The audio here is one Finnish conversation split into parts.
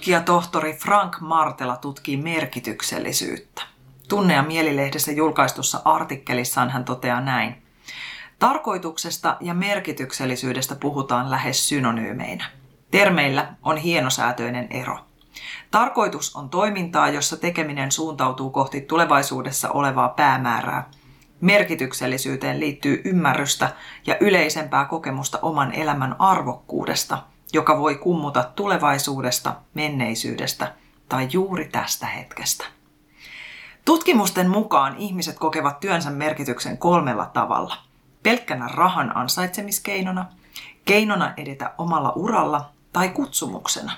Tutkijatohtori Frank Martela tutkii merkityksellisyyttä. Tunne- ja mielilehdessä julkaistussa artikkelissaan hän toteaa näin. Tarkoituksesta ja merkityksellisyydestä puhutaan lähes synonyymeinä. Termeillä on hienosäätöinen ero. Tarkoitus on toimintaa, jossa tekeminen suuntautuu kohti tulevaisuudessa olevaa päämäärää. Merkityksellisyyteen liittyy ymmärrystä ja yleisempää kokemusta oman elämän arvokkuudesta, joka voi kummuta tulevaisuudesta, menneisyydestä tai juuri tästä hetkestä. Tutkimusten mukaan ihmiset kokevat työnsä merkityksen kolmella tavalla. Pelkkänä rahan ansaitsemiskeinona, keinona edetä omalla uralla tai kutsumuksena.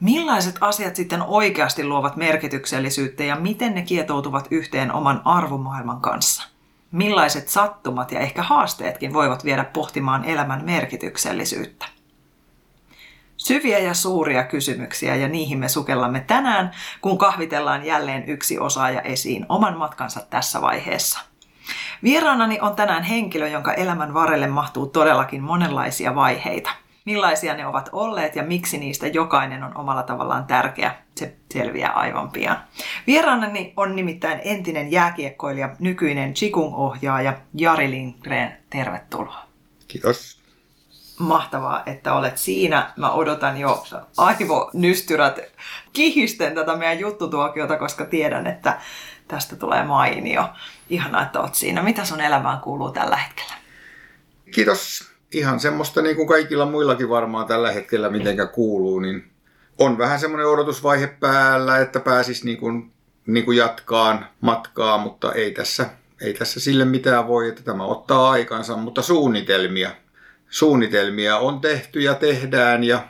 Millaiset asiat sitten oikeasti luovat merkityksellisyyttä ja miten ne kietoutuvat yhteen oman arvomaailman kanssa? Millaiset sattumat ja ehkä haasteetkin voivat viedä pohtimaan elämän merkityksellisyyttä? Syviä ja suuria kysymyksiä ja niihin me sukellamme tänään, kun kahvitellaan jälleen yksi osaaja esiin oman matkansa tässä vaiheessa. Vieraanani on tänään henkilö, jonka elämän varrelle mahtuu todellakin monenlaisia vaiheita. Millaisia ne ovat olleet ja miksi niistä jokainen on omalla tavallaan tärkeä, se selviää aivan pian. Vieraanani on nimittäin entinen jääkiekkoilija, nykyinen Qigong-ohjaaja Jari Lindgren. Tervetuloa. Kiitos mahtavaa, että olet siinä. Mä odotan jo aivonystyrät kihisten tätä meidän juttutuokiota, koska tiedän, että tästä tulee mainio. Ihanaa, että olet siinä. Mitä sun elämään kuuluu tällä hetkellä? Kiitos. Ihan semmoista niin kuin kaikilla muillakin varmaan tällä hetkellä mitenkä kuuluu, niin on vähän semmoinen odotusvaihe päällä, että pääsis niin kuin, niin kuin jatkaan matkaa, mutta ei tässä, ei tässä sille mitään voi, että tämä ottaa aikansa, mutta suunnitelmia suunnitelmia on tehty ja tehdään ja,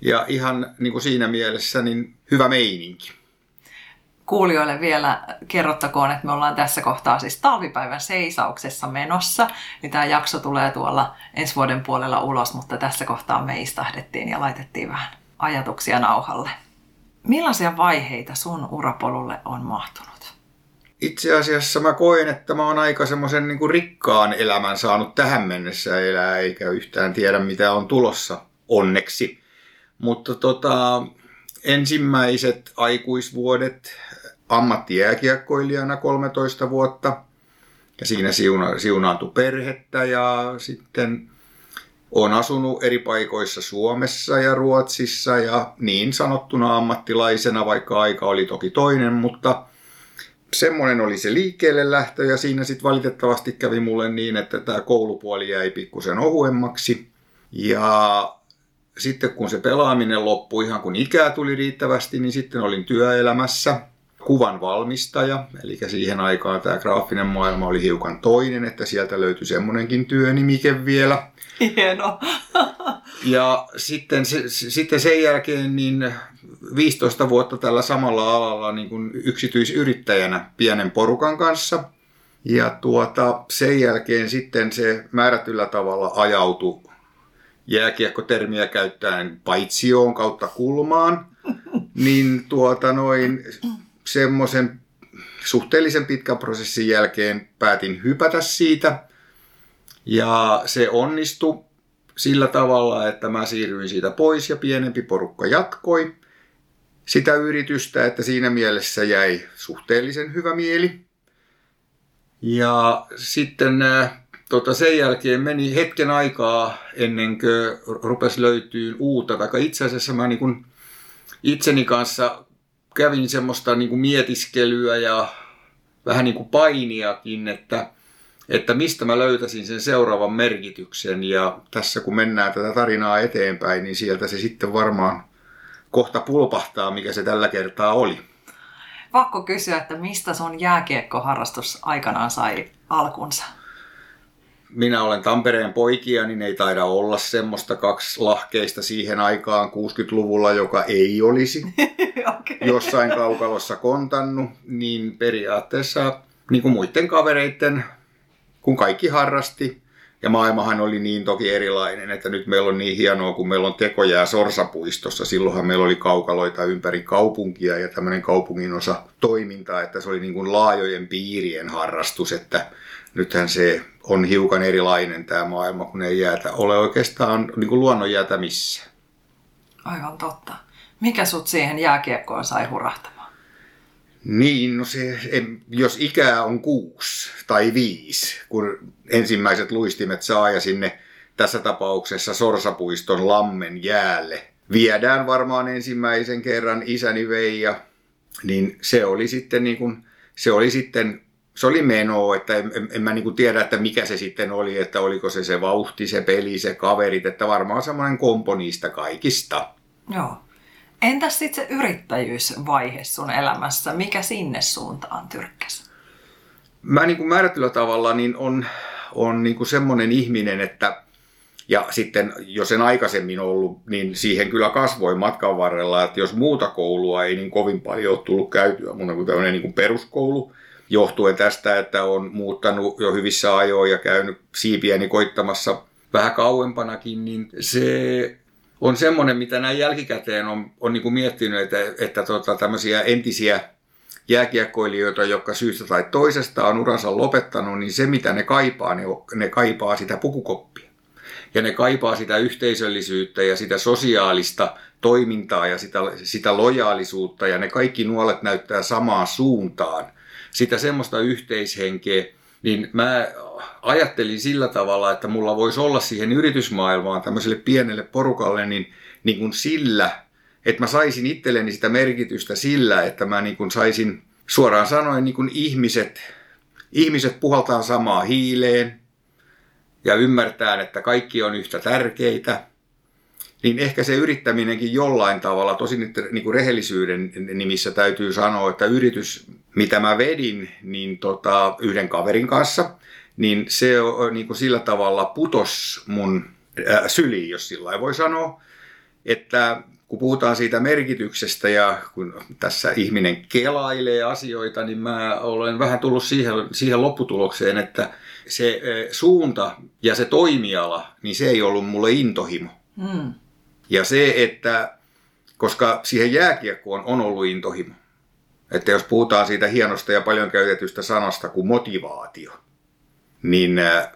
ja ihan niin kuin siinä mielessä niin hyvä meininki. Kuulijoille vielä kerrottakoon, että me ollaan tässä kohtaa siis talvipäivän seisauksessa menossa. Niin tämä jakso tulee tuolla ensi vuoden puolella ulos, mutta tässä kohtaa me istahdettiin ja laitettiin vähän ajatuksia nauhalle. Millaisia vaiheita sun urapolulle on mahtunut? Itse asiassa mä koen, että mä oon aika semmoisen niin rikkaan elämän saanut tähän mennessä elää, eikä yhtään tiedä mitä on tulossa, onneksi. Mutta tota, ensimmäiset aikuisvuodet ammattijääkiekkoilijana 13 vuotta. Ja siinä siuna, siunaantui perhettä ja sitten on asunut eri paikoissa Suomessa ja Ruotsissa ja niin sanottuna ammattilaisena, vaikka aika oli toki toinen, mutta – semmoinen oli se liikkeelle lähtö ja siinä sitten valitettavasti kävi mulle niin, että tämä koulupuoli jäi pikkusen ohuemmaksi. Ja sitten kun se pelaaminen loppui ihan kun ikää tuli riittävästi, niin sitten olin työelämässä kuvan valmistaja. Eli siihen aikaan tämä graafinen maailma oli hiukan toinen, että sieltä löytyi semmoinenkin työnimike vielä. Hieno. ja sitten, se, sitten sen jälkeen niin 15 vuotta tällä samalla alalla niin kuin yksityisyrittäjänä pienen porukan kanssa. Ja tuota, sen jälkeen sitten se määrätyllä tavalla ajautui jääkiekkotermiä käyttäen paitsioon kautta kulmaan, niin tuota noin semmoisen suhteellisen pitkän prosessin jälkeen päätin hypätä siitä. Ja se onnistui sillä tavalla, että mä siirryin siitä pois ja pienempi porukka jatkoi sitä yritystä, että siinä mielessä jäi suhteellisen hyvä mieli. Ja sitten äh, tota, sen jälkeen meni hetken aikaa ennen kuin rupesi löytyy uutta, tai itse asiassa mä niin kuin itseni kanssa kävin semmoista niin kuin mietiskelyä ja vähän niin kuin painiakin, että, että mistä mä löytäisin sen seuraavan merkityksen. Ja tässä kun mennään tätä tarinaa eteenpäin, niin sieltä se sitten varmaan kohta pulpahtaa, mikä se tällä kertaa oli. Pakko kysyä, että mistä sun jääkiekkoharrastus aikanaan sai alkunsa? Minä olen Tampereen poikia, niin ei taida olla semmoista kaksi lahkeista siihen aikaan 60-luvulla, joka ei olisi okay. jossain kaukalossa kontannut, niin periaatteessa niin kuin muiden kavereiden, kun kaikki harrasti, ja maailmahan oli niin toki erilainen, että nyt meillä on niin hienoa, kun meillä on tekojää Sorsapuistossa. Silloinhan meillä oli kaukaloita ympäri kaupunkia ja tämmöinen kaupungin osa toimintaa, että se oli niin kuin laajojen piirien harrastus, että nythän se on hiukan erilainen tämä maailma, kun ei jäätä ole oikeastaan niin kuin luonnon jäätä missään. Aivan totta. Mikä sut siihen jääkiekkoon sai hurahtamaan? Niin, no se, jos ikää on kuusi tai viisi, kun ensimmäiset luistimet saa ja sinne tässä tapauksessa Sorsapuiston lammen jäälle viedään varmaan ensimmäisen kerran isäni Veija, niin se oli sitten niin kuin, se oli sitten se oli meno, että en, en, en mä niin kuin tiedä, että mikä se sitten oli, että oliko se se vauhti, se peli, se kaverit, että varmaan semmoinen kompo niistä kaikista. Joo. Entäs sitten se yrittäjyysvaihe sun elämässä? Mikä sinne suuntaan tyrkkäs? Mä niin kuin määrätyllä tavalla niin on, on niin kuin semmoinen ihminen, että ja sitten, jos en aikaisemmin ollut, niin siihen kyllä kasvoi matkan varrella, että jos muuta koulua ei niin kovin paljon ole tullut käytyä, mun on tämmöinen niin kuin peruskoulu, johtuen tästä, että on muuttanut jo hyvissä ajoin ja käynyt siipiäni koittamassa vähän kauempanakin, niin se on semmoinen, mitä näin jälkikäteen on, on niin kuin miettinyt, että, että tota, tämmöisiä entisiä jääkiekkoilijoita, jotka syystä tai toisesta on uransa lopettanut, niin se mitä ne kaipaa, ne, ne kaipaa sitä pukukoppia. Ja ne kaipaa sitä yhteisöllisyyttä ja sitä sosiaalista toimintaa ja sitä, sitä lojaalisuutta ja ne kaikki nuolet näyttää samaan suuntaan – sitä semmoista yhteishenkeä, niin mä ajattelin sillä tavalla, että mulla voisi olla siihen yritysmaailmaan, tämmöiselle pienelle porukalle, niin, niin kuin sillä, että mä saisin itselleni sitä merkitystä sillä, että mä niin kuin saisin suoraan sanoen niin kuin ihmiset, ihmiset puhaltaa samaa hiileen ja ymmärtää, että kaikki on yhtä tärkeitä niin ehkä se yrittäminenkin jollain tavalla, tosin nyt niin kuin rehellisyyden nimissä täytyy sanoa, että yritys, mitä mä vedin, niin tota, yhden kaverin kanssa, niin se niin kuin sillä tavalla putos mun äh, syliin, jos sillä voi sanoa, että kun puhutaan siitä merkityksestä ja kun tässä ihminen kelailee asioita, niin mä olen vähän tullut siihen, siihen lopputulokseen, että se suunta ja se toimiala, niin se ei ollut mulle intohimo. Mm. Ja se, että koska siihen jääkiekkoon on ollut intohimo, että jos puhutaan siitä hienosta ja paljon käytetystä sanasta kuin motivaatio, niin äh,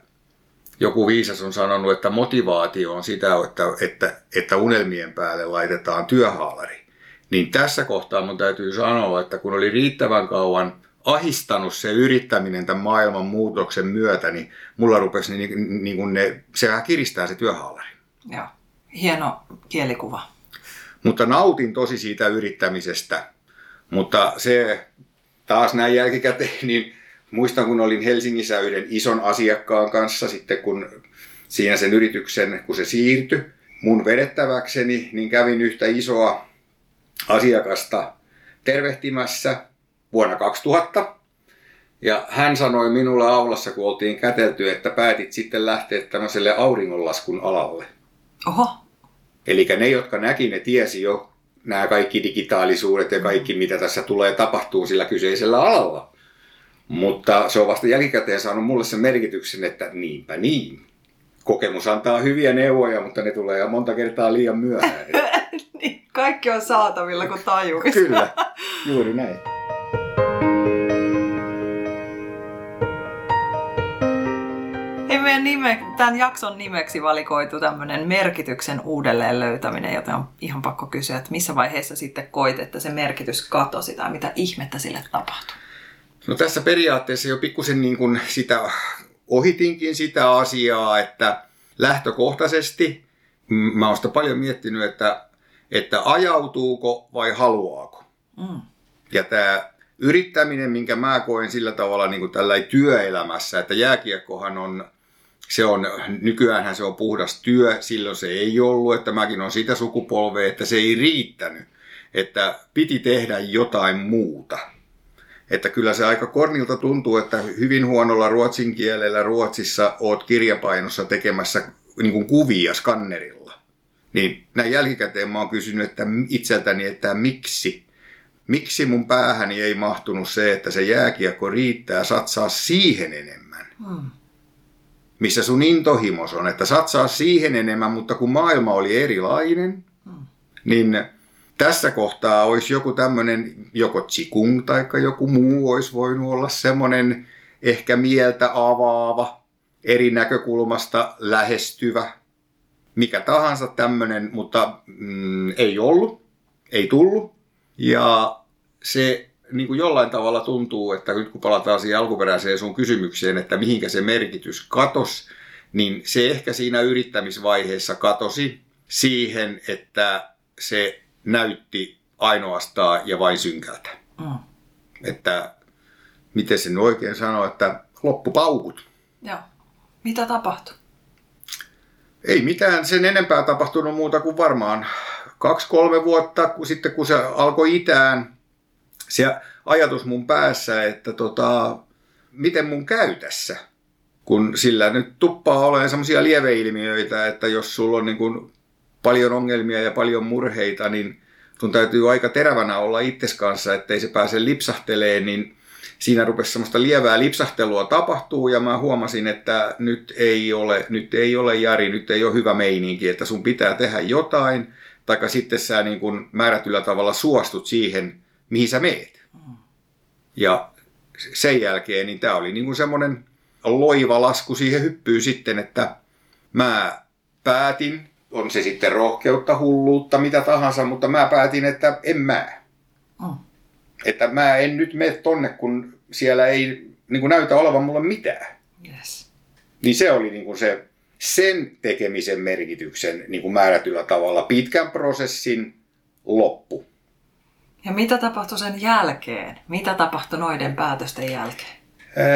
joku viisas on sanonut, että motivaatio on sitä, että, että, että unelmien päälle laitetaan työhaalari. Niin tässä kohtaa mun täytyy sanoa, että kun oli riittävän kauan ahistanut se yrittäminen tämän maailman muutoksen myötä, niin mulla rupesi niin, niin kuin ne, se vähän kiristää se työhaalari. Joo hieno kielikuva. Mutta nautin tosi siitä yrittämisestä. Mutta se taas näin jälkikäteen, niin muistan kun olin Helsingissä yhden ison asiakkaan kanssa sitten kun siinä sen yrityksen, kun se siirtyi mun vedettäväkseni, niin kävin yhtä isoa asiakasta tervehtimässä vuonna 2000. Ja hän sanoi minulle aulassa, kun oltiin kätelty, että päätit sitten lähteä tämmöiselle auringonlaskun alalle. Oho. Eli ne, jotka näki, ne tiesi jo nämä kaikki digitaalisuudet ja kaikki, mitä tässä tulee tapahtuu sillä kyseisellä alalla. Mutta se on vasta jälkikäteen saanut mulle sen merkityksen, että niinpä niin. Kokemus antaa hyviä neuvoja, mutta ne tulee jo monta kertaa liian myöhään. niin, kaikki on saatavilla, kun tajuisi. Kyllä, juuri näin. Meidän nime, tämän jakson nimeksi valikoitu tämmöinen merkityksen uudelleen löytäminen, joten on ihan pakko kysyä, että missä vaiheessa sitten koit, että se merkitys katosi tai mitä ihmettä sille tapahtui? No tässä periaatteessa jo pikkusen niin kuin sitä ohitinkin sitä asiaa, että lähtökohtaisesti mä oon sitä paljon miettinyt, että, että ajautuuko vai haluaako. Mm. Ja tämä yrittäminen, minkä mä koen sillä tavalla niin kuin tällä työelämässä, että jääkiekkohan on se on, nykyään se on puhdas työ, silloin se ei ollut, että mäkin on sitä sukupolvea, että se ei riittänyt, että piti tehdä jotain muuta. Että kyllä se aika kornilta tuntuu, että hyvin huonolla ruotsin kielellä Ruotsissa oot kirjapainossa tekemässä niin kuin kuvia skannerilla. Niin näin jälkikäteen mä oon kysynyt että itseltäni, että miksi? Miksi mun päähäni ei mahtunut se, että se jääkiekko riittää, satsaa siihen enemmän? Hmm. Missä sun intohimos on, että satsaa siihen enemmän, mutta kun maailma oli erilainen, hmm. niin tässä kohtaa olisi joku tämmöinen, joko Qigong tai joku muu olisi voinut olla semmoinen ehkä mieltä avaava, eri näkökulmasta lähestyvä, mikä tahansa tämmöinen, mutta mm, ei ollut, ei tullut. Ja se niin kuin jollain tavalla tuntuu, että nyt kun palataan siihen alkuperäiseen sun kysymykseen, että mihinkä se merkitys katos, niin se ehkä siinä yrittämisvaiheessa katosi siihen, että se näytti ainoastaan ja vain synkältä. Mm. Että miten sen oikein sanoo, että loppupaukut. Joo. Mitä tapahtui? Ei mitään sen enempää tapahtunut muuta kuin varmaan kaksi-kolme vuotta kun sitten kun se alkoi itään. Se ajatus mun päässä, että tota, miten mun käy tässä. Kun sillä nyt tuppaa olemaan semmoisia lieveilmiöitä, että jos sulla on niin kuin paljon ongelmia ja paljon murheita, niin sun täytyy aika terävänä olla itses kanssa, ettei se pääse lipsahteleen, niin siinä rupesi semmoista lievää lipsahtelua tapahtuu ja mä huomasin, että nyt ei ole, nyt ei ole Jari, nyt ei ole hyvä meininki, että sun pitää tehdä jotain, taikka sitten sä niin kuin määrätyllä tavalla suostut siihen, mihin sä meet. Ja sen jälkeen niin tämä oli niin kuin semmoinen loiva lasku siihen hyppyyn sitten, että mä päätin, on se sitten rohkeutta, hulluutta, mitä tahansa, mutta mä päätin, että en mä. Mm. Että mä en nyt mene tonne, kun siellä ei niin kuin näytä olevan mulle mitään. Yes. Niin se oli niin kuin se, sen tekemisen merkityksen niin kuin määrätyllä tavalla pitkän prosessin loppu. Ja mitä tapahtui sen jälkeen? Mitä tapahtui noiden päätösten jälkeen?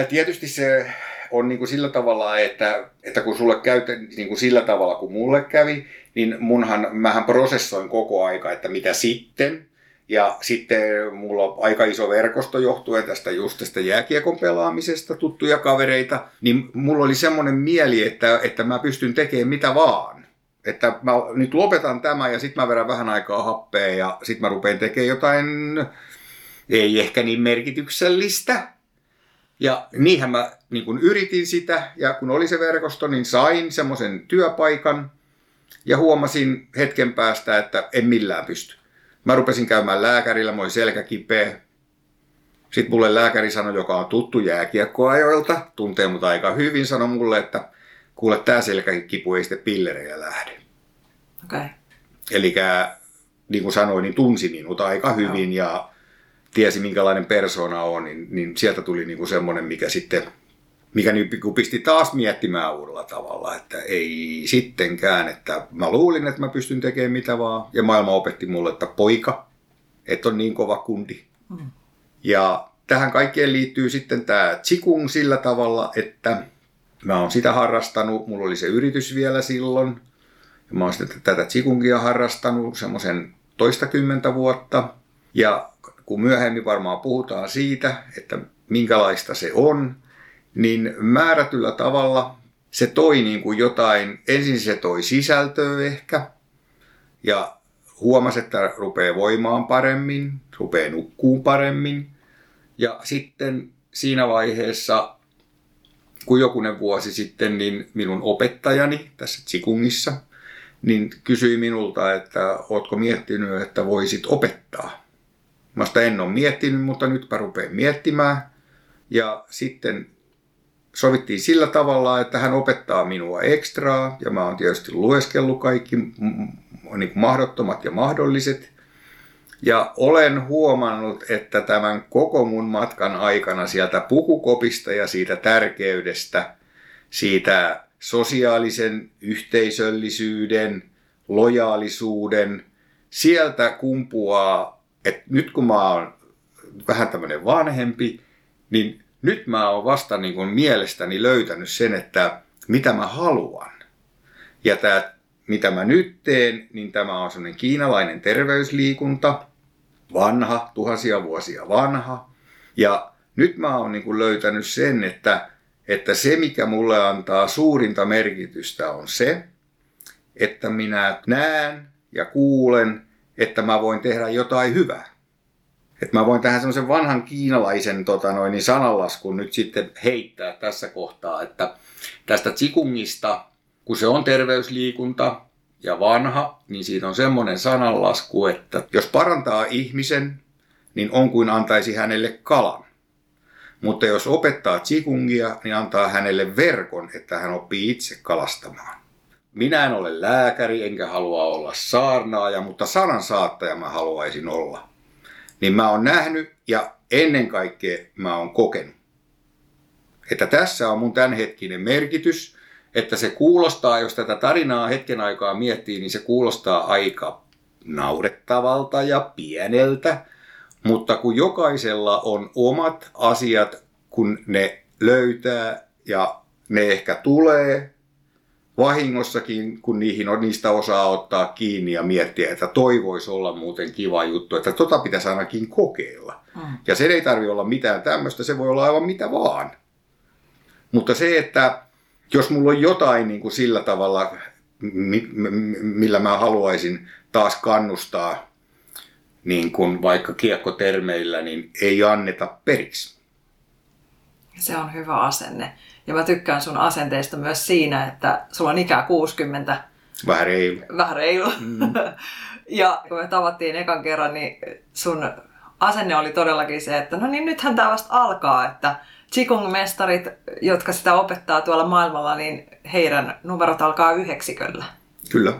Tietysti se on niin kuin sillä tavalla, että, että kun sulle käy niin kuin sillä tavalla kuin mulle kävi, niin munhan, mähän prosessoin koko aika, että mitä sitten. Ja sitten mulla on aika iso verkosto johtuen tästä just tästä jääkiekon pelaamisesta, tuttuja kavereita. Niin mulla oli semmoinen mieli, että, että mä pystyn tekemään mitä vaan. Että mä nyt lopetan tämän ja sitten mä verran vähän aikaa happea ja sitten mä rupean tekemään jotain, ei ehkä niin merkityksellistä, ja niinhän mä niin kun yritin sitä, ja kun oli se verkosto, niin sain semmoisen työpaikan, ja huomasin hetken päästä, että en millään pysty. Mä rupesin käymään lääkärillä, moi selkä kipeä. Sitten mulle lääkäri sanoi, joka on tuttu jääkiekkoajoilta, tuntee mut aika hyvin, sanoi mulle, että kuule, tää selkäkipu ei sitten pillereillä lähde. Okay. Eli niin kuin sanoin, niin tunsi minut aika hyvin Joo. ja tiesi minkälainen persona on, niin, niin sieltä tuli niin kuin semmoinen, mikä sitten mikä nyt pisti taas miettimään uudella tavalla, että ei sittenkään, että mä luulin, että mä pystyn tekemään mitä vaan, ja maailma opetti mulle, että poika, et on niin kova kundi. Mm. Ja tähän kaikkeen liittyy sitten tämä Qigong sillä tavalla, että mä oon sitä harrastanut, mulla oli se yritys vielä silloin, ja mä oon sitten tätä Qigongia harrastanut semmoisen toistakymmentä vuotta, ja kun myöhemmin varmaan puhutaan siitä, että minkälaista se on, niin määrätyllä tavalla se toi niin kuin jotain, ensin se toi sisältöä ehkä, ja huomasi, että rupeaa voimaan paremmin, rupeaa nukkuun paremmin, ja sitten siinä vaiheessa, kun jokunen vuosi sitten, niin minun opettajani tässä Tsikungissa, niin kysyi minulta, että ootko miettinyt, että voisit opettaa. Mä sitä en ole miettinyt, mutta nytpä rupean miettimään. Ja sitten sovittiin sillä tavalla, että hän opettaa minua ekstraa, ja mä oon tietysti lueskellut kaikki niin mahdottomat ja mahdolliset. Ja olen huomannut, että tämän koko mun matkan aikana sieltä pukukopista ja siitä tärkeydestä, siitä sosiaalisen yhteisöllisyyden, lojaalisuuden, sieltä kumpuaa, että nyt kun mä oon vähän tämmöinen vanhempi, niin nyt mä oon vasta niin kuin mielestäni löytänyt sen, että mitä mä haluan. Ja tämä, mitä mä nyt teen, niin tämä on sellainen kiinalainen terveysliikunta, vanha, tuhansia vuosia vanha. Ja nyt mä oon niin löytänyt sen, että, että se mikä mulle antaa suurinta merkitystä on se, että minä näen ja kuulen, että mä voin tehdä jotain hyvää. Että mä voin tähän semmoisen vanhan kiinalaisen tota noin, niin sananlaskun nyt sitten heittää tässä kohtaa, että tästä Qigongista, kun se on terveysliikunta ja vanha, niin siitä on semmoinen sananlasku, että jos parantaa ihmisen, niin on kuin antaisi hänelle kalan. Mutta jos opettaa Qigongia, niin antaa hänelle verkon, että hän oppii itse kalastamaan. Minä en ole lääkäri, enkä halua olla saarnaaja, mutta sanan saattaja mä haluaisin olla. Niin mä oon nähnyt ja ennen kaikkea mä oon kokenut. Että tässä on mun tämänhetkinen merkitys, että se kuulostaa, jos tätä tarinaa hetken aikaa miettii, niin se kuulostaa aika naurettavalta ja pieneltä, mutta kun jokaisella on omat asiat, kun ne löytää ja ne ehkä tulee vahingossakin, kun niihin on, niistä osaa ottaa kiinni ja miettiä, että toi voisi olla muuten kiva juttu, että tota pitäisi ainakin kokeilla. Mm. Ja se ei tarvi olla mitään tämmöistä, se voi olla aivan mitä vaan. Mutta se, että jos mulla on jotain niin kuin sillä tavalla, millä mä haluaisin taas kannustaa niin kuin vaikka kiekkotermeillä, niin ei anneta periksi. Se on hyvä asenne. Ja mä tykkään sun asenteista myös siinä, että sulla on ikää 60. Vähän reilu. Vähän reilu. Mm. ja kun me tavattiin ekan kerran, niin sun asenne oli todellakin se, että no niin nythän tämä vasta alkaa, että Qigong-mestarit, jotka sitä opettaa tuolla maailmalla, niin heidän numerot alkaa yhdeksiköllä. Kyllä.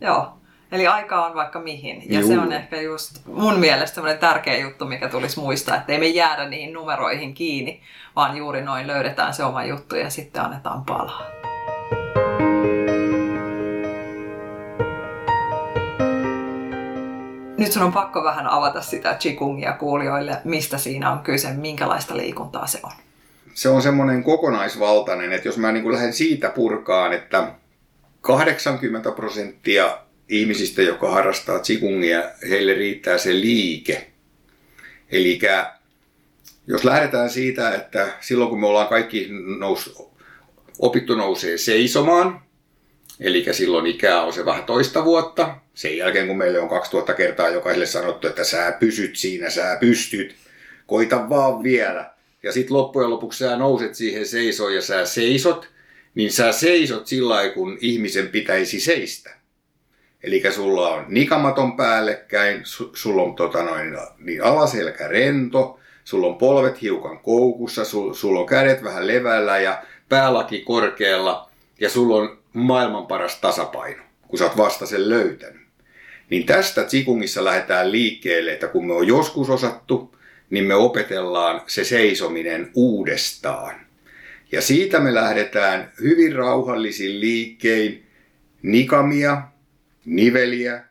Joo. Eli aika on vaikka mihin. Ja Juu. se on ehkä just mun mielestä semmoinen tärkeä juttu, mikä tulisi muistaa, että ei me jäädä niihin numeroihin kiinni, vaan juuri noin löydetään se oma juttu ja sitten annetaan palaa. Nyt sun on pakko vähän avata sitä Qigongia kuulijoille, mistä siinä on kyse, minkälaista liikuntaa se on. Se on semmoinen kokonaisvaltainen, että jos mä niin lähden siitä purkaan, että 80 prosenttia ihmisistä, jotka harrastaa tsikungia, heille riittää se liike. Eli jos lähdetään siitä, että silloin kun me ollaan kaikki nous, opittu nousee seisomaan, eli silloin ikää on se vähän toista vuotta, sen jälkeen kun meille on 2000 kertaa jokaiselle sanottu, että sä pysyt siinä, sä pystyt, koita vaan vielä. Ja sitten loppujen lopuksi sä nouset siihen seisoon ja sä seisot, niin sä seisot sillä kun ihmisen pitäisi seistä. Eli sulla on nikamaton päällekkäin, su, sulla on tota noin, niin alaselkä rento, sulla on polvet hiukan koukussa, su, sulla on kädet vähän levällä ja päälaki korkealla ja sulla on maailman paras tasapaino, kun sä oot vasta sen löytänyt. Niin tästä Tsikungissa lähdetään liikkeelle, että kun me on joskus osattu, niin me opetellaan se seisominen uudestaan. Ja siitä me lähdetään hyvin rauhallisin liikkein nikamia, niveliä,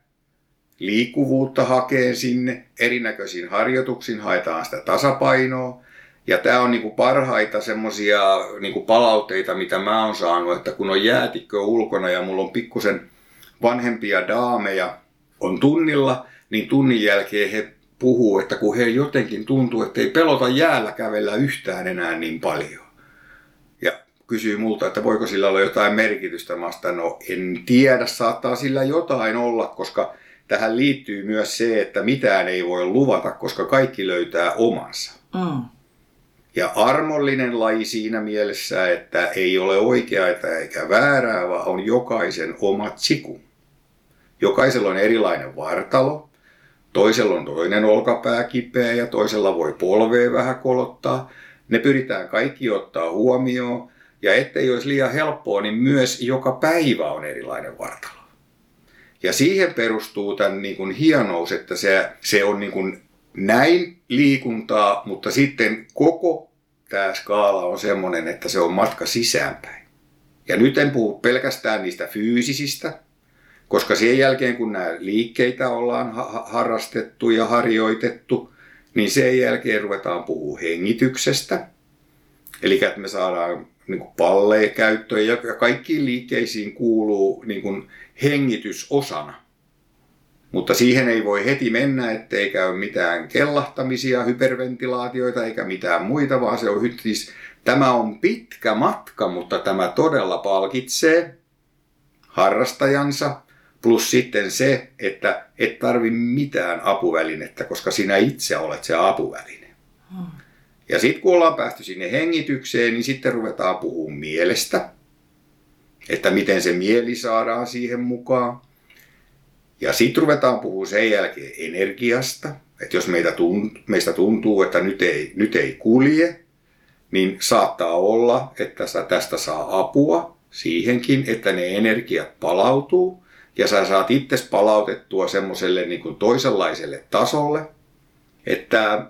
liikkuvuutta hakee sinne, erinäköisiin harjoituksiin haetaan sitä tasapainoa. Ja tämä on niinku parhaita semmoisia niinku palautteita, mitä mä oon saanut, että kun on jäätikkö ulkona ja mulla on pikkusen vanhempia daameja on tunnilla, niin tunnin jälkeen he puhuu, että kun he jotenkin tuntuu, että ei pelota jäällä kävellä yhtään enää niin paljon kysyy multa, että voiko sillä olla jotain merkitystä. Mä sitä, no en tiedä, saattaa sillä jotain olla, koska tähän liittyy myös se, että mitään ei voi luvata, koska kaikki löytää omansa. Mm. Ja armollinen laji siinä mielessä, että ei ole oikeaa eikä väärää, vaan on jokaisen oma tsiku. Jokaisella on erilainen vartalo, toisella on toinen olkapää kipeä ja toisella voi polvea vähän kolottaa. Ne pyritään kaikki ottaa huomioon ja ettei olisi liian helppoa, niin myös joka päivä on erilainen vartalo. Ja siihen perustuu tämän niin kuin hienous, että se, se on niin kuin näin liikuntaa, mutta sitten koko tämä skaala on semmoinen, että se on matka sisäänpäin. Ja nyt en puhu pelkästään niistä fyysisistä, koska sen jälkeen kun nämä liikkeitä ollaan harrastettu ja harjoitettu, niin sen jälkeen ruvetaan puhua hengityksestä. Eli että me saadaan niin kuin palleja käyttöön ja kaikkiin liikkeisiin kuuluu niin kuin hengitys osana. Mutta siihen ei voi heti mennä, ettei käy mitään kellahtamisia, hyperventilaatioita eikä mitään muita, vaan se on siis, tämä on pitkä matka, mutta tämä todella palkitsee harrastajansa. Plus sitten se, että et tarvi mitään apuvälinettä, koska sinä itse olet se apuväline. Hmm. Ja sitten kun ollaan päästy sinne hengitykseen, niin sitten ruvetaan puhumaan mielestä. Että miten se mieli saadaan siihen mukaan. Ja sitten ruvetaan puhumaan sen jälkeen energiasta. Että jos meitä tuntuu, meistä tuntuu, että nyt ei, nyt ei kulje, niin saattaa olla, että tästä saa apua siihenkin, että ne energiat palautuu. Ja sä saat itse palautettua semmoiselle niin toisenlaiselle tasolle, että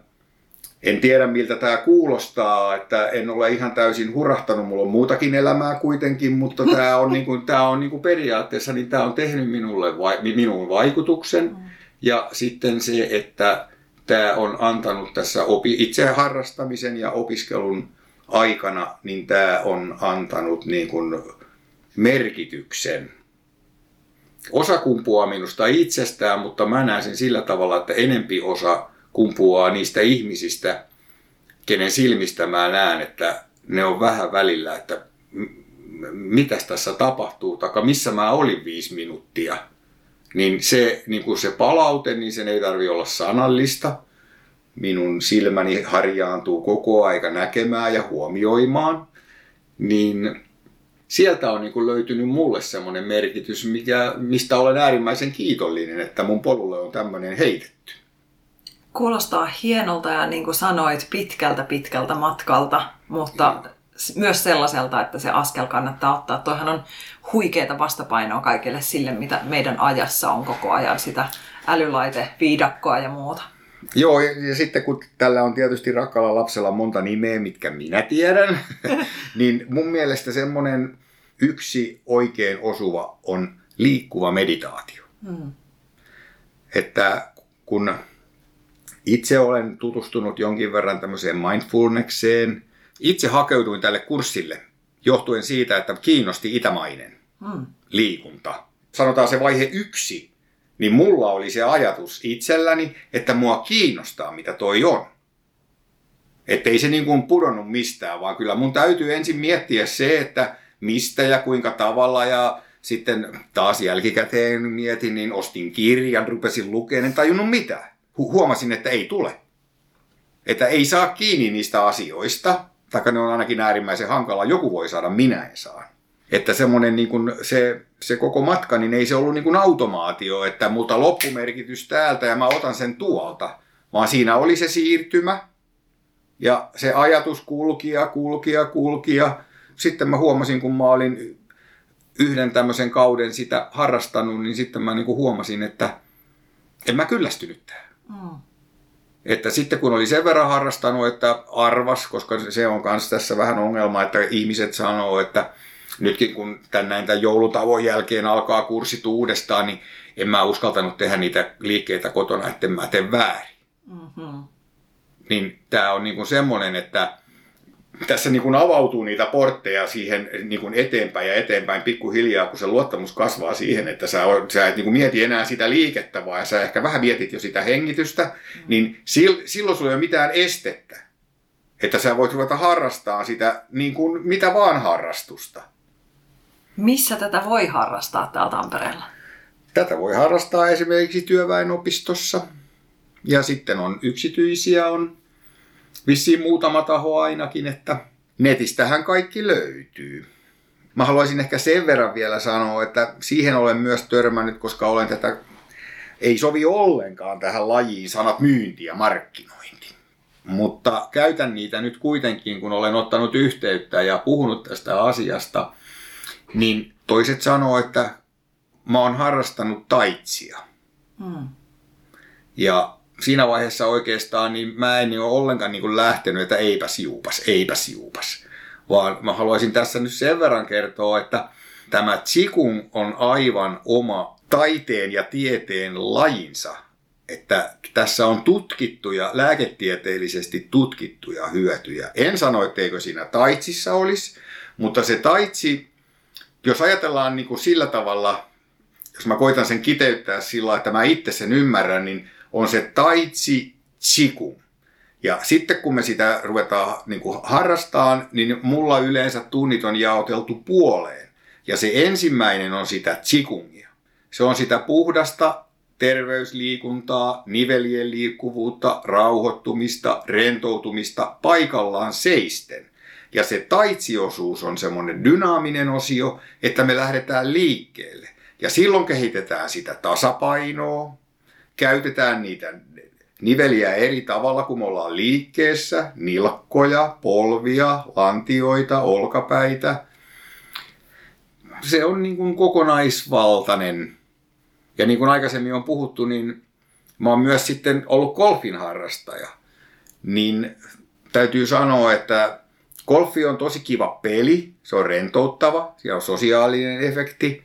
en tiedä miltä tämä kuulostaa, että en ole ihan täysin hurahtanut, mulla on muutakin elämää kuitenkin, mutta tämä on, niin kuin, tämä on niin kuin periaatteessa, niin tämä on tehnyt minulle vai, minun vaikutuksen. Mm. Ja sitten se, että tämä on antanut tässä opi, itse harrastamisen ja opiskelun aikana, niin tämä on antanut niin kuin merkityksen. Osa kumpuaa minusta itsestään, mutta mä näen sen sillä tavalla, että enempi osa kumpuaa niistä ihmisistä, kenen silmistä mä näen, että ne on vähän välillä, että mitä tässä tapahtuu, tai missä mä olin viisi minuuttia. Niin se, niin kuin se palaute, niin sen ei tarvi olla sanallista. Minun silmäni harjaantuu koko aika näkemään ja huomioimaan. Niin sieltä on niin löytynyt mulle semmoinen merkitys, mikä, mistä olen äärimmäisen kiitollinen, että mun polulle on tämmöinen heitetty. Kuulostaa hienolta ja niin kuin sanoit, pitkältä pitkältä matkalta, mutta mm. myös sellaiselta, että se askel kannattaa ottaa. Toihan on huikeeta vastapainoa kaikille sille, mitä meidän ajassa on koko ajan sitä älylaite, viidakkoa ja muuta. Joo, ja, ja sitten kun tällä on tietysti rakkaalla lapsella monta nimeä, mitkä minä tiedän, niin mun mielestä semmoinen yksi oikein osuva on liikkuva meditaatio. Hmm. Että kun itse olen tutustunut jonkin verran tämmöiseen mindfulnesseen. Itse hakeuduin tälle kurssille johtuen siitä, että kiinnosti itämainen hmm. liikunta. Sanotaan se vaihe yksi, niin mulla oli se ajatus itselläni, että mua kiinnostaa, mitä toi on. Että ei se niin kuin pudonnut mistään, vaan kyllä mun täytyy ensin miettiä se, että mistä ja kuinka tavalla ja sitten taas jälkikäteen mietin, niin ostin kirjan, rupesin lukemaan, en tajunnut mitään huomasin, että ei tule. Että ei saa kiinni niistä asioista, tai ne on ainakin äärimmäisen hankala. Joku voi saada, minä en saa. Että semmoinen niin kuin se, se koko matka, niin ei se ollut niin kuin automaatio, että multa loppumerkitys täältä ja mä otan sen tuolta. Vaan siinä oli se siirtymä ja se ajatus kulki ja kulki ja kulki ja sitten mä huomasin, kun mä olin yhden tämmöisen kauden sitä harrastanut, niin sitten mä niin kuin huomasin, että en mä kyllästynyt tähän. Mm. Että sitten kun oli sen verran harrastanut, että arvas, koska se on myös tässä vähän ongelma, että ihmiset sanoo, että nytkin kun tämän näin tämän joulutavon jälkeen alkaa kurssit uudestaan, niin en mä uskaltanut tehdä niitä liikkeitä kotona, että mä teen väärin. Mm-hmm. Niin tämä on niinku semmoinen, että tässä niin kuin avautuu niitä portteja siihen niin kuin eteenpäin ja eteenpäin pikkuhiljaa, kun se luottamus kasvaa siihen, että sä, sä et niin kuin mieti enää sitä liikettä, vaan sä ehkä vähän mietit jo sitä hengitystä, mm. niin sil, silloin sulla ei ole mitään estettä, että sä voit ruveta harrastaa sitä niin kuin mitä vaan harrastusta. Missä tätä voi harrastaa täällä Tampereella? Tätä voi harrastaa esimerkiksi työväenopistossa. Ja sitten on yksityisiä, on vissiin muutama taho ainakin, että netistähän kaikki löytyy. Mä haluaisin ehkä sen verran vielä sanoa, että siihen olen myös törmännyt, koska olen tätä, ei sovi ollenkaan tähän lajiin sanat myynti ja markkinointi. Mutta käytän niitä nyt kuitenkin, kun olen ottanut yhteyttä ja puhunut tästä asiasta, niin toiset sanoo, että mä oon harrastanut taitsia. Hmm. Ja siinä vaiheessa oikeastaan niin mä en ole ollenkaan niin kuin lähtenyt, että eipäs juupas, eipäs juupas. Vaan mä haluaisin tässä nyt sen verran kertoa, että tämä Qigong on aivan oma taiteen ja tieteen lajinsa. Että tässä on tutkittuja, lääketieteellisesti tutkittuja hyötyjä. En sano, etteikö siinä taitsissa olisi, mutta se taitsi, jos ajatellaan niin kuin sillä tavalla jos mä koitan sen kiteyttää sillä että mä itse sen ymmärrän, niin on se taitsi chiku. Ja sitten kun me sitä ruvetaan niin kuin harrastaan, niin mulla yleensä tunnit on jaoteltu puoleen. Ja se ensimmäinen on sitä chikungia. Se on sitä puhdasta terveysliikuntaa, nivelien liikkuvuutta, rauhoittumista, rentoutumista paikallaan seisten. Ja se taitsiosuus on semmoinen dynaaminen osio, että me lähdetään liikkeelle. Ja silloin kehitetään sitä tasapainoa, käytetään niitä niveliä eri tavalla, kun me ollaan liikkeessä, nilkkoja, polvia, lantioita, olkapäitä. Se on niin kuin kokonaisvaltainen. Ja niin kuin aikaisemmin on puhuttu, niin mä oon myös sitten ollut golfin harrastaja. Niin täytyy sanoa, että golfi on tosi kiva peli, se on rentouttava, siellä on sosiaalinen efekti.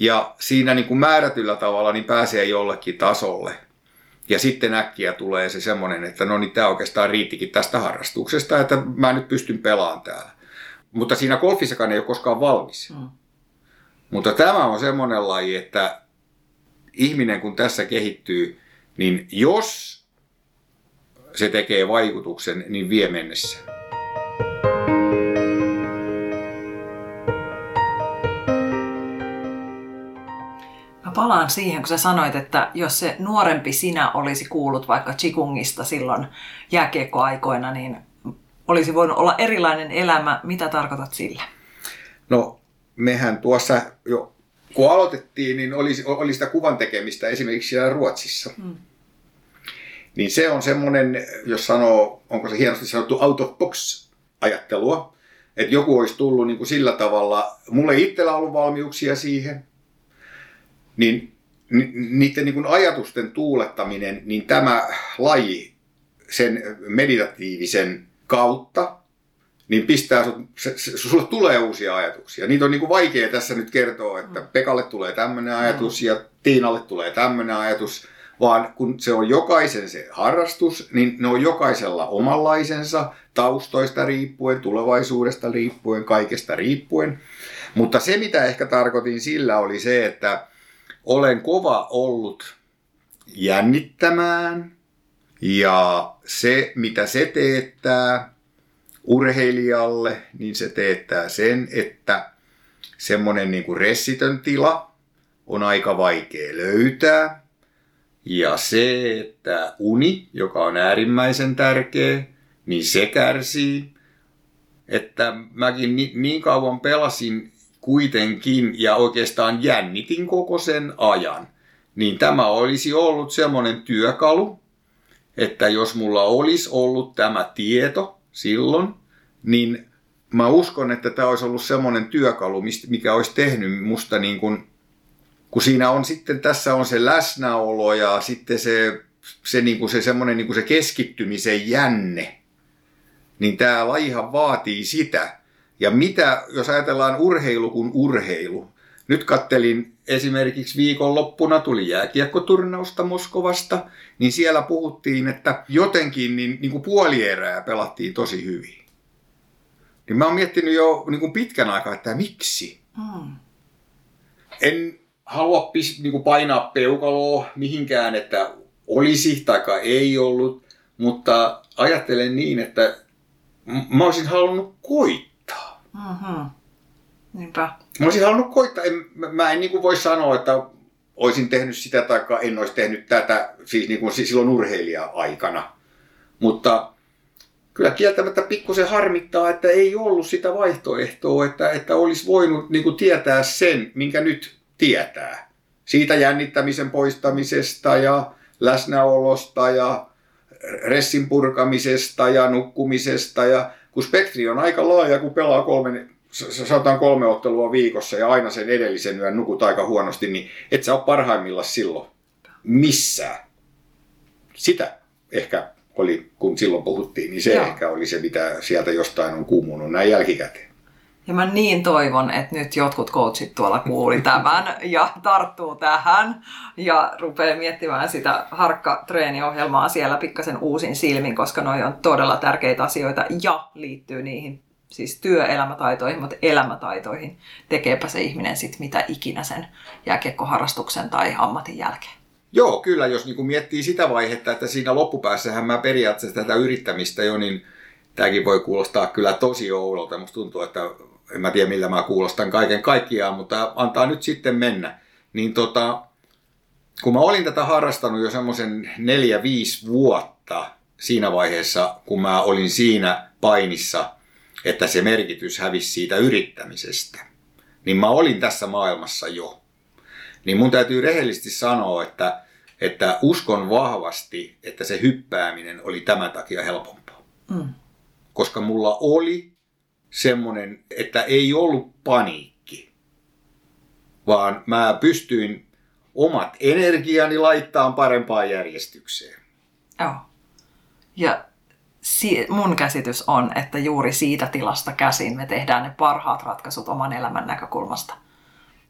Ja siinä niin kuin määrätyllä tavalla niin pääsee jollekin tasolle. Ja sitten äkkiä tulee se semmoinen, että no niin tämä oikeastaan riittikin tästä harrastuksesta, että mä nyt pystyn pelaamaan täällä. Mutta siinä golfissakaan ei ole koskaan valmis. Mm. Mutta tämä on semmoinen laji, että ihminen kun tässä kehittyy, niin jos se tekee vaikutuksen, niin vie mennessä. Palaan siihen, kun sä sanoit, että jos se nuorempi sinä olisi kuullut vaikka Chikungista silloin jääkiekkoaikoina, niin olisi voinut olla erilainen elämä. Mitä tarkoitat sillä? No, mehän tuossa jo kun aloitettiin, niin oli, oli sitä kuvan tekemistä esimerkiksi siellä Ruotsissa. Hmm. Niin se on semmoinen, jos sanoo, onko se hienosti sanottu out of box ajattelua, että joku olisi tullut niin kuin sillä tavalla, mulle itsellä ollut valmiuksia siihen, niin niiden niin ajatusten tuulettaminen, niin tämä laji sen meditatiivisen kautta, niin pistää sut, se, se, sulle tulee uusia ajatuksia. Niitä on niin kuin vaikea tässä nyt kertoa, että mm. Pekalle tulee tämmöinen ajatus mm. ja Tiinalle tulee tämmöinen ajatus, vaan kun se on jokaisen se harrastus, niin ne on jokaisella omanlaisensa, taustoista riippuen, tulevaisuudesta riippuen, kaikesta riippuen. Mutta se, mitä ehkä tarkoitin sillä, oli se, että olen kova ollut jännittämään ja se, mitä se teettää urheilijalle, niin se teettää sen, että semmoinen niin kuin ressitön tila on aika vaikea löytää. Ja se, että uni, joka on äärimmäisen tärkeä, niin se kärsii. Että mäkin niin kauan pelasin kuitenkin ja oikeastaan jännitin koko sen ajan, niin tämä olisi ollut semmoinen työkalu, että jos mulla olisi ollut tämä tieto silloin, niin mä uskon, että tämä olisi ollut semmoinen työkalu, mikä olisi tehnyt musta niin kuin, kun siinä on sitten, tässä on se läsnäolo ja sitten se, se, niin kuin se semmoinen niin kuin se keskittymisen jänne, niin tämä lajihan vaatii sitä, ja mitä, jos ajatellaan urheilu kuin urheilu. Nyt kattelin esimerkiksi viikonloppuna tuli jääkiekkoturnausta Moskovasta, niin siellä puhuttiin, että jotenkin niin, niin kuin puolierää pelattiin tosi hyvin. Niin mä oon miettinyt jo niin kuin pitkän aikaa, että miksi. Hmm. En halua pis, niin kuin painaa peukaloa mihinkään, että olisi tai ei ollut, mutta ajattelen niin, että mä olisin halunnut koittaa Mm-hmm. Niinpä. Mä olisin halunnut koittaa, en, mä en niin kuin voi sanoa, että olisin tehnyt sitä tai en olisi tehnyt tätä siis niin kuin silloin urheilija-aikana. Mutta kyllä kieltämättä pikkusen harmittaa, että ei ollut sitä vaihtoehtoa, että, että olisi voinut niin kuin tietää sen, minkä nyt tietää. Siitä jännittämisen poistamisesta ja läsnäolosta ja ressin purkamisesta ja nukkumisesta ja kun spektri on aika laaja, kun pelaa kolme, sanotaan kolme ottelua viikossa ja aina sen edellisen yön nukut aika huonosti, niin et sä ole parhaimmillaan silloin missään. Sitä ehkä oli, kun silloin puhuttiin, niin se Joo. ehkä oli se, mitä sieltä jostain on kuumunut näin jälkikäteen. Ja mä niin toivon, että nyt jotkut coachit tuolla kuuli tämän ja tarttuu tähän ja rupeaa miettimään sitä harkka-treeniohjelmaa siellä pikkasen uusin silmin, koska noi on todella tärkeitä asioita ja liittyy niihin siis työelämätaitoihin, mutta elämätaitoihin, tekeepä se ihminen sitten mitä ikinä sen jääkiekkoharrastuksen tai ammatin jälkeen. Joo, kyllä, jos niin miettii sitä vaihetta, että siinä loppupäässähän mä periaatteessa tätä yrittämistä jo, niin tämäkin voi kuulostaa kyllä tosi oudolta. Musta tuntuu, että en mä tiedä millä mä kuulostan kaiken kaikkiaan, mutta antaa nyt sitten mennä. Niin tota, kun mä olin tätä harrastanut jo semmoisen neljä, viisi vuotta siinä vaiheessa, kun mä olin siinä painissa, että se merkitys hävisi siitä yrittämisestä, niin mä olin tässä maailmassa jo. Niin mun täytyy rehellisesti sanoa, että, että uskon vahvasti, että se hyppääminen oli tämän takia helpompaa. Mm. Koska mulla oli semmoinen, että ei ollut paniikki, vaan mä pystyin omat energiani laittaa parempaan järjestykseen. Joo. Ja si- mun käsitys on, että juuri siitä tilasta käsin me tehdään ne parhaat ratkaisut oman elämän näkökulmasta.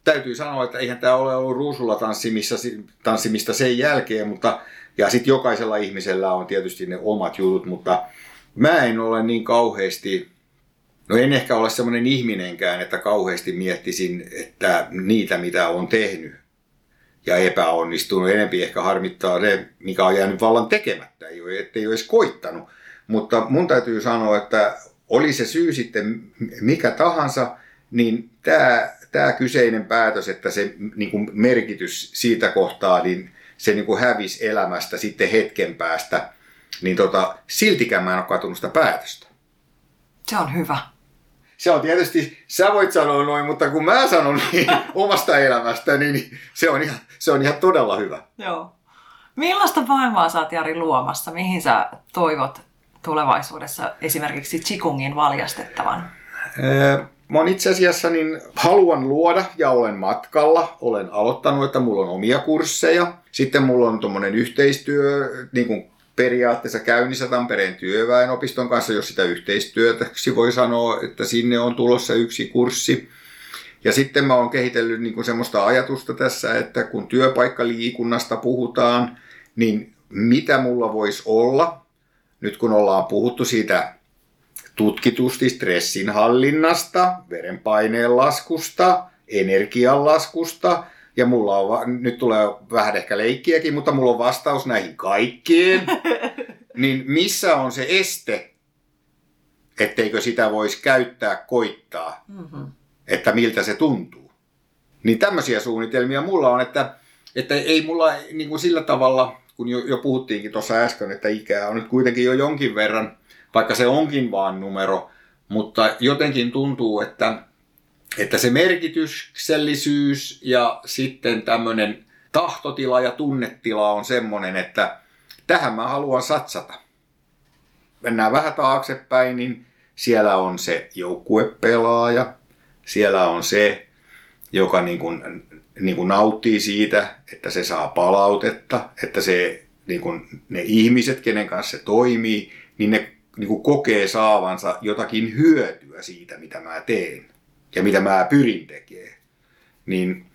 Täytyy sanoa, että eihän tämä ole ollut ruusulla tanssimista, tanssimista sen jälkeen, mutta ja sitten jokaisella ihmisellä on tietysti ne omat jutut, mutta mä en ole niin kauheasti, no en ehkä ole semmoinen ihminenkään, että kauheasti miettisin, että niitä mitä on tehnyt ja epäonnistunut. Enempi ehkä harmittaa se, mikä on jäänyt vallan tekemättä, ei ole, ettei edes koittanut. Mutta mun täytyy sanoa, että oli se syy sitten mikä tahansa, niin tämä, tämä kyseinen päätös, että se niin kuin merkitys siitä kohtaa, niin se niin kuin hävisi elämästä sitten hetken päästä, niin tota, siltikään mä en ole katunut sitä päätöstä. Se on hyvä se on tietysti, sä voit sanoa noin, mutta kun mä sanon niin omasta elämästä, niin se on, ihan, se on ihan todella hyvä. Joo. Millaista maailmaa sä oot Jari luomassa? Mihin sä toivot tulevaisuudessa esimerkiksi Chikungin valjastettavan? Mä oon itse asiassa niin haluan luoda ja olen matkalla. Olen aloittanut, että mulla on omia kursseja. Sitten mulla on tuommoinen yhteistyö, niin kuin periaatteessa käynnissä Tampereen työväenopiston kanssa, jos sitä yhteistyötäksi voi sanoa, että sinne on tulossa yksi kurssi. Ja sitten mä oon kehitellyt niin semmoista ajatusta tässä, että kun työpaikkaliikunnasta puhutaan, niin mitä mulla voisi olla, nyt kun ollaan puhuttu siitä tutkitusti stressin hallinnasta, verenpaineen laskusta, energian laskusta, ja mulla on, nyt tulee vähän ehkä leikkiäkin, mutta mulla on vastaus näihin kaikkiin. niin missä on se este, etteikö sitä voisi käyttää, koittaa, mm-hmm. että miltä se tuntuu. Niin tämmöisiä suunnitelmia mulla on, että, että ei mulla niin kuin sillä tavalla, kun jo, jo puhuttiinkin tuossa äsken, että ikää on nyt kuitenkin jo jonkin verran, vaikka se onkin vaan numero, mutta jotenkin tuntuu, että että se merkityksellisyys ja sitten tämmöinen tahtotila ja tunnetila on semmoinen, että tähän mä haluan satsata. Mennään vähän taaksepäin, niin siellä on se joukkuepelaaja, siellä on se, joka niin kuin, niin kuin nauttii siitä, että se saa palautetta, että se, niin kuin, ne ihmiset, kenen kanssa se toimii, niin ne niin kuin kokee saavansa jotakin hyötyä siitä, mitä mä teen ja mitä mä pyrin tekemään. Niin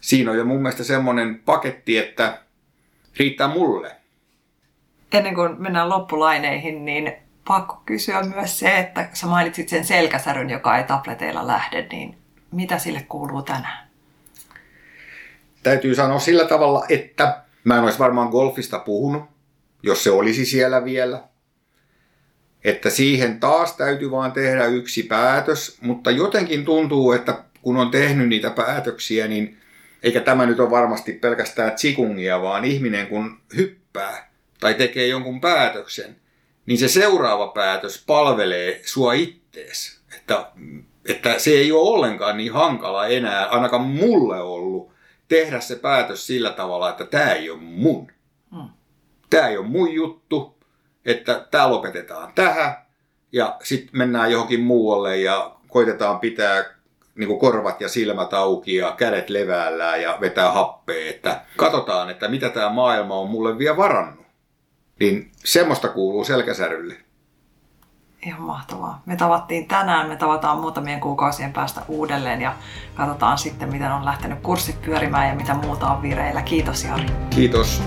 siinä on jo mun mielestä semmoinen paketti, että riittää mulle. Ennen kuin mennään loppulaineihin, niin pakko kysyä myös se, että sä mainitsit sen selkäsäryn, joka ei tableteilla lähde, niin mitä sille kuuluu tänään? Täytyy sanoa sillä tavalla, että mä en olisi varmaan golfista puhunut, jos se olisi siellä vielä että siihen taas täytyy vaan tehdä yksi päätös, mutta jotenkin tuntuu, että kun on tehnyt niitä päätöksiä, niin eikä tämä nyt ole varmasti pelkästään tsikungia, vaan ihminen kun hyppää tai tekee jonkun päätöksen, niin se seuraava päätös palvelee sua ittees. Että, että se ei ole ollenkaan niin hankala enää, ainakaan mulle ollut, tehdä se päätös sillä tavalla, että tämä ei ole mun. Hmm. Tämä ei ole mun juttu, että tämä lopetetaan tähän ja sitten mennään johonkin muualle ja koitetaan pitää niin kuin korvat ja silmät auki ja kädet leväällään ja vetää happea, että katsotaan, että mitä tämä maailma on mulle vielä varannut. Niin semmoista kuuluu selkäsärylle. Ihan mahtavaa. Me tavattiin tänään, me tavataan muutamien kuukausien päästä uudelleen ja katsotaan sitten, miten on lähtenyt kurssit pyörimään ja mitä muuta on vireillä. Kiitos Jari. Kiitos.